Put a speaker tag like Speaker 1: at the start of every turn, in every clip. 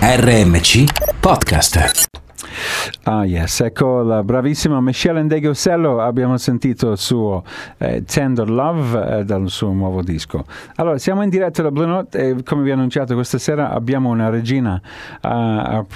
Speaker 1: RMC Podcast.
Speaker 2: Ah yes, ecco la bravissima Michelle Ndegossello, abbiamo sentito il suo eh, Tender Love eh, dal suo nuovo disco. Allora, siamo in diretta da Blue Note e come vi ho annunciato questa sera abbiamo una regina, uh, a,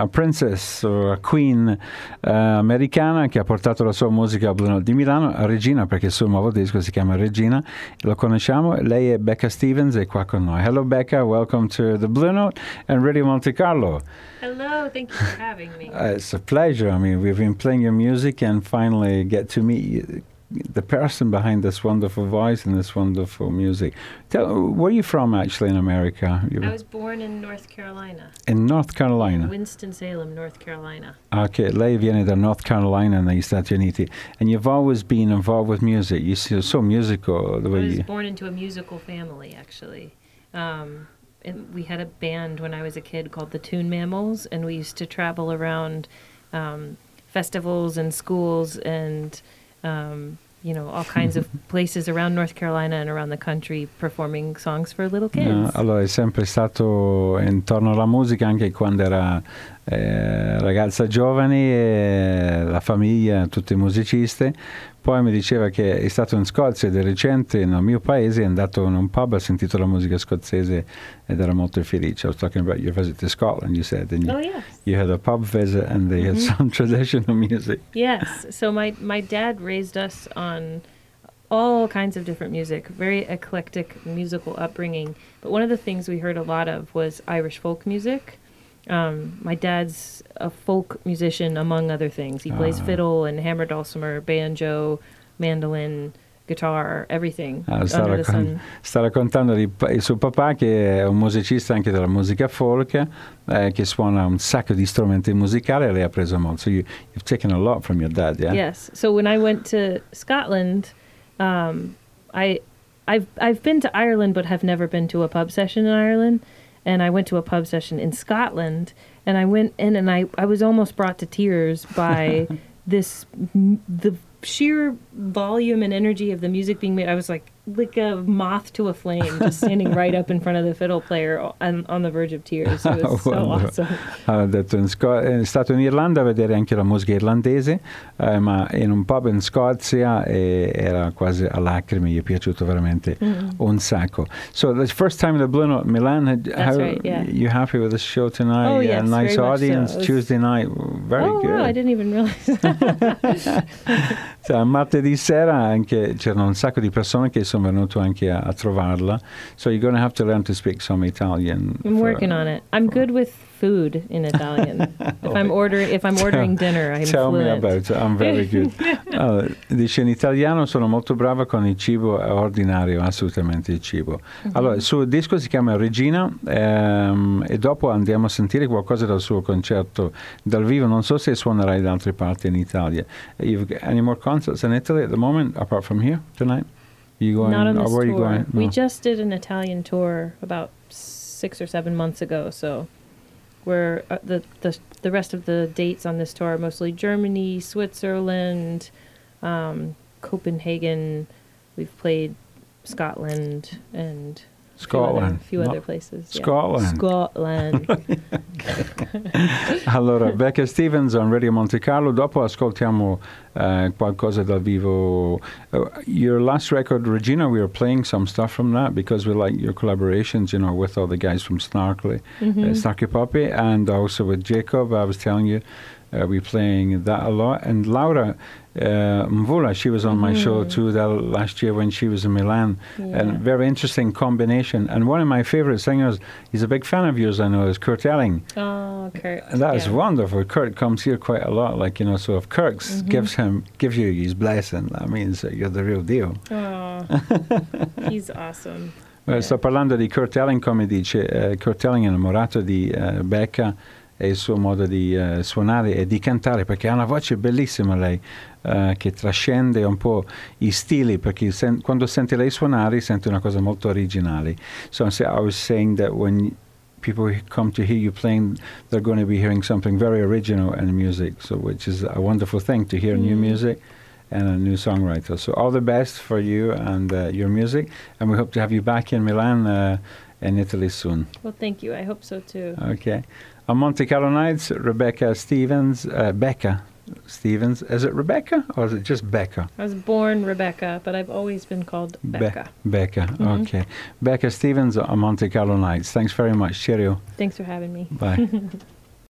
Speaker 2: a, princess a queen uh, americana che ha portato la sua musica a Blue Note di Milano, a Regina perché il suo nuovo disco si chiama Regina, lo conosciamo, lei è Becca Stevens e qua con noi. Hello Becca, welcome to the Blue Note and Radio Monte Carlo.
Speaker 3: Hello, thank you for having me.
Speaker 2: Uh, pleasure. I mean, we've been playing your music and finally get to meet the person behind this wonderful voice and this wonderful music. Tell, where are you from actually in America?
Speaker 3: You I was born in North Carolina.
Speaker 2: In North Carolina?
Speaker 3: Winston-Salem, North Carolina.
Speaker 2: Okay, lei viene da North Carolina negli Stati Uniti. And you've always been involved with music. You're so musical.
Speaker 3: The way
Speaker 2: I was
Speaker 3: you born into a musical family, actually. Um, and we had a band when I was a kid called the Tune Mammals, and we used to travel around um, festivals and schools and um, you know all kinds of places around North Carolina and around the country performing songs for little kids.
Speaker 2: No, allora è sempre stato intorno alla musica anche quando era eh, ragazza giovane, la famiglia, tutti musicisti. Poi mi diceva che è stato in Scozia ed è recente nel mio paese, è andato in un pub, ha sentito la musica scozzese ed era molto felice. I was talking about your visit to Scotland, you said, and you,
Speaker 3: oh, yes.
Speaker 2: you had a pub visit and they mm-hmm. had some traditional music.
Speaker 3: Yes, so my, my dad raised us on all kinds of different music, very eclectic musical upbringing. But one of the things we heard a lot of was Irish folk music. Um, my dad's a folk musician, among other things. He plays ah. fiddle and hammer dulcimer, banjo, mandolin, guitar, everything.
Speaker 2: Ah, sta, raccon- sta, raccontando di pa- suo papà che è un musicista anche della musica folk, eh, che suona un sacco di strumenti musicali e lei ha preso molto. So you, you've taken a lot from your dad, yeah?
Speaker 3: Yes. So when I went to Scotland, um, I, I've, I've been to Ireland but have never been to a pub session in Ireland. And I went to a pub session in Scotland, and I went in and I, I was almost brought to tears by this the sheer volume and energy of the music being made. I was like, like a moth to a flame, just standing right up in front of the fiddle player on, on the verge of tears. It was so awesome.
Speaker 2: Ha detto in Sco- è stato in Irlanda a vedere anche la musica irlandese, eh, ma in un pub in Scozia e era quasi a lacrime, gli è piaciuto veramente mm-hmm. un sacco. So the first time in the Blue Note Milan,
Speaker 3: That's how, right, yeah.
Speaker 2: you happy with the show tonight?
Speaker 3: Oh, yes,
Speaker 2: nice audience
Speaker 3: so.
Speaker 2: Tuesday night, very
Speaker 3: oh,
Speaker 2: good.
Speaker 3: Wow, I didn't even realize.
Speaker 2: cioè, martedì sera anche c'erano un sacco di persone che sono sono venuto anche a, a trovarla. So you're going to have to learn to speak some Italian.
Speaker 3: I'm working on it. I'm good with food in Italian. if I'm ordering if I'm ordering dinner, I'm
Speaker 2: Tell
Speaker 3: fluent.
Speaker 2: me about it. I'm very good. allora, dice in italiano sono molto brava con il cibo, ordinario assolutamente il cibo. Mm-hmm. Allora, il suo disco si chiama Regina ehm, e dopo andiamo a sentire qualcosa dal suo concerto dal vivo. Non so se suonerai da altre parti in Italia. You've any more concerts in Italy at the moment apart from here tonight?
Speaker 3: You going? Not on this where tour. You going? No. We just did an Italian tour about six or seven months ago. So we're uh, the the the rest of the dates on this tour are mostly Germany, Switzerland, um, Copenhagen. We've played Scotland and
Speaker 2: Scotland.
Speaker 3: A few other, few other places.
Speaker 2: Scotland.
Speaker 3: Yeah. Scotland.
Speaker 2: allora, Becca Stevens on Radio Monte Carlo. Dopo ascoltiamo uh, qualcosa dal vivo. Uh, your last record, Regina, we were playing some stuff from that because we like your collaborations, you know, with all the guys from Snarkly, mm-hmm. uh, Snarky Puppy, and also with Jacob. I was telling you. Uh, we're playing that a lot. And Laura uh, Mvula, she was on my show mm-hmm. too last year when she was in Milan. Yeah. And very interesting combination. And one of my favorite singers, he's a big fan of yours, I know, is Kurt Elling.
Speaker 3: Oh, Kurt.
Speaker 2: And that yeah. is wonderful. Kurt comes here quite a lot. Like, you know, so if Kurt mm-hmm. gives him, gives you his blessing, that means that you're the real deal.
Speaker 3: Oh, he's awesome.
Speaker 2: Yeah. Sto parlando di Kurt Elling, come dice, uh, Kurt Elling è innamorato di uh, Becca e il suo modo di uh, suonare e di cantare perché ha una voce bellissima lei uh, che trascende un po' i stili perché sen- quando sente lei suonare sente una cosa molto originale so I was saying that when people come to hear you playing they're going to be hearing something very original in music so which is a wonderful thing to hear mm. new music and a new songwriter so all the best for you and uh, your music and we hope to have you back in Milan in Italy soon.
Speaker 3: Well, thank you. I hope so too.
Speaker 2: Okay. On Monte Carlo Nights, Rebecca Stevens, uh, Becca Stevens. Is it Rebecca or is it just Becca?
Speaker 3: I was born Rebecca, but I've always been called
Speaker 2: Be-
Speaker 3: Becca.
Speaker 2: Becca,
Speaker 3: Mhm.
Speaker 2: okay. Becca Stevens on Monte Carlo Nights. Thanks very much. Cheerio.
Speaker 3: Thanks for having me.
Speaker 2: Bye.